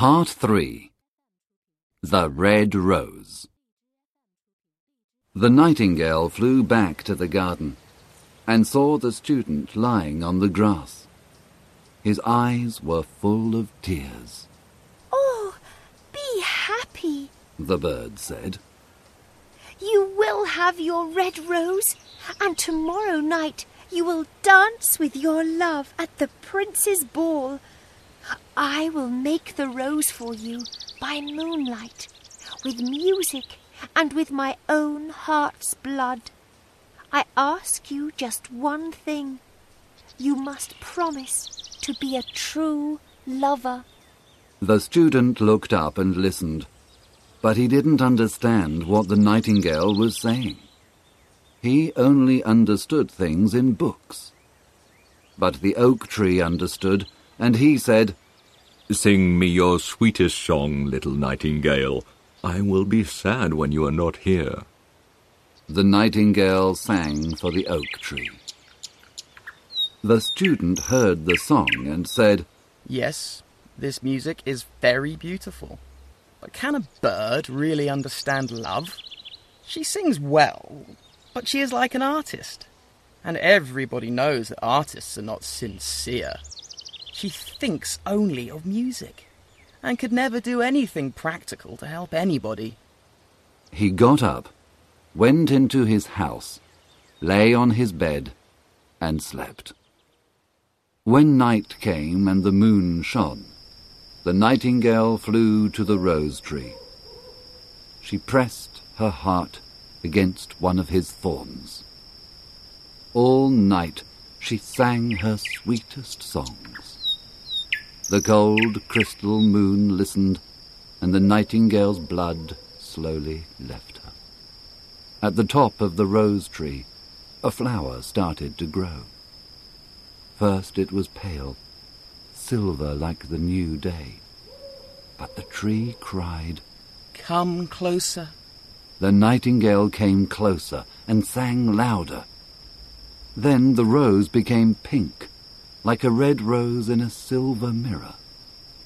Part 3 The Red Rose The nightingale flew back to the garden and saw the student lying on the grass. His eyes were full of tears. Oh, be happy. The bird said. You will have your red rose, and tomorrow night you will dance with your love at the prince's ball. I will make the rose for you by moonlight, with music and with my own heart's blood. I ask you just one thing. You must promise to be a true lover. The student looked up and listened, but he didn't understand what the nightingale was saying. He only understood things in books. But the oak tree understood, and he said, Sing me your sweetest song, little nightingale. I will be sad when you are not here. The nightingale sang for the oak tree. The student heard the song and said, Yes, this music is very beautiful. But can a bird really understand love? She sings well, but she is like an artist. And everybody knows that artists are not sincere. She thinks only of music and could never do anything practical to help anybody. He got up, went into his house, lay on his bed, and slept. When night came and the moon shone, the nightingale flew to the rose tree. She pressed her heart against one of his thorns. All night she sang her sweetest songs. The cold crystal moon listened, and the nightingale's blood slowly left her. At the top of the rose tree, a flower started to grow. First it was pale, silver like the new day. But the tree cried, Come closer. The nightingale came closer and sang louder. Then the rose became pink, like a red rose in a silver mirror,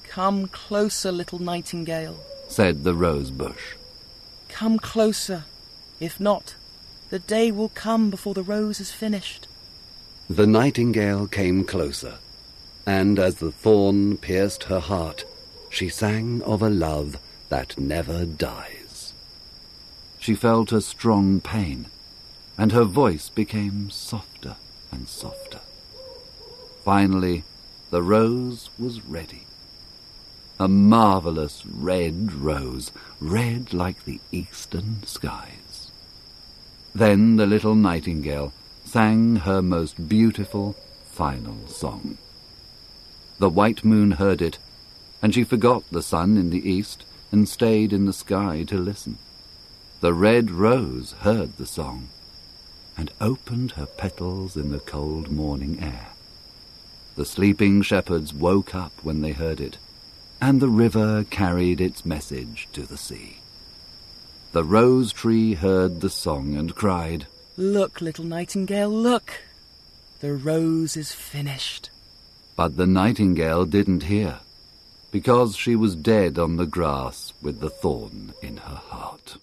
Come closer, little nightingale. said the rose bush. Come closer. If not, the day will come before the rose is finished. The nightingale came closer, and as the thorn pierced her heart, she sang of a love that never dies. She felt a strong pain, and her voice became softer and softer. Finally, the rose was ready. A marvelous red rose, red like the eastern skies. Then the little nightingale sang her most beautiful final song. The white moon heard it, and she forgot the sun in the east and stayed in the sky to listen. The red rose heard the song and opened her petals in the cold morning air. The sleeping shepherds woke up when they heard it, and the river carried its message to the sea. The rose tree heard the song and cried, Look, little nightingale, look. The rose is finished. But the nightingale didn't hear, because she was dead on the grass with the thorn in her heart.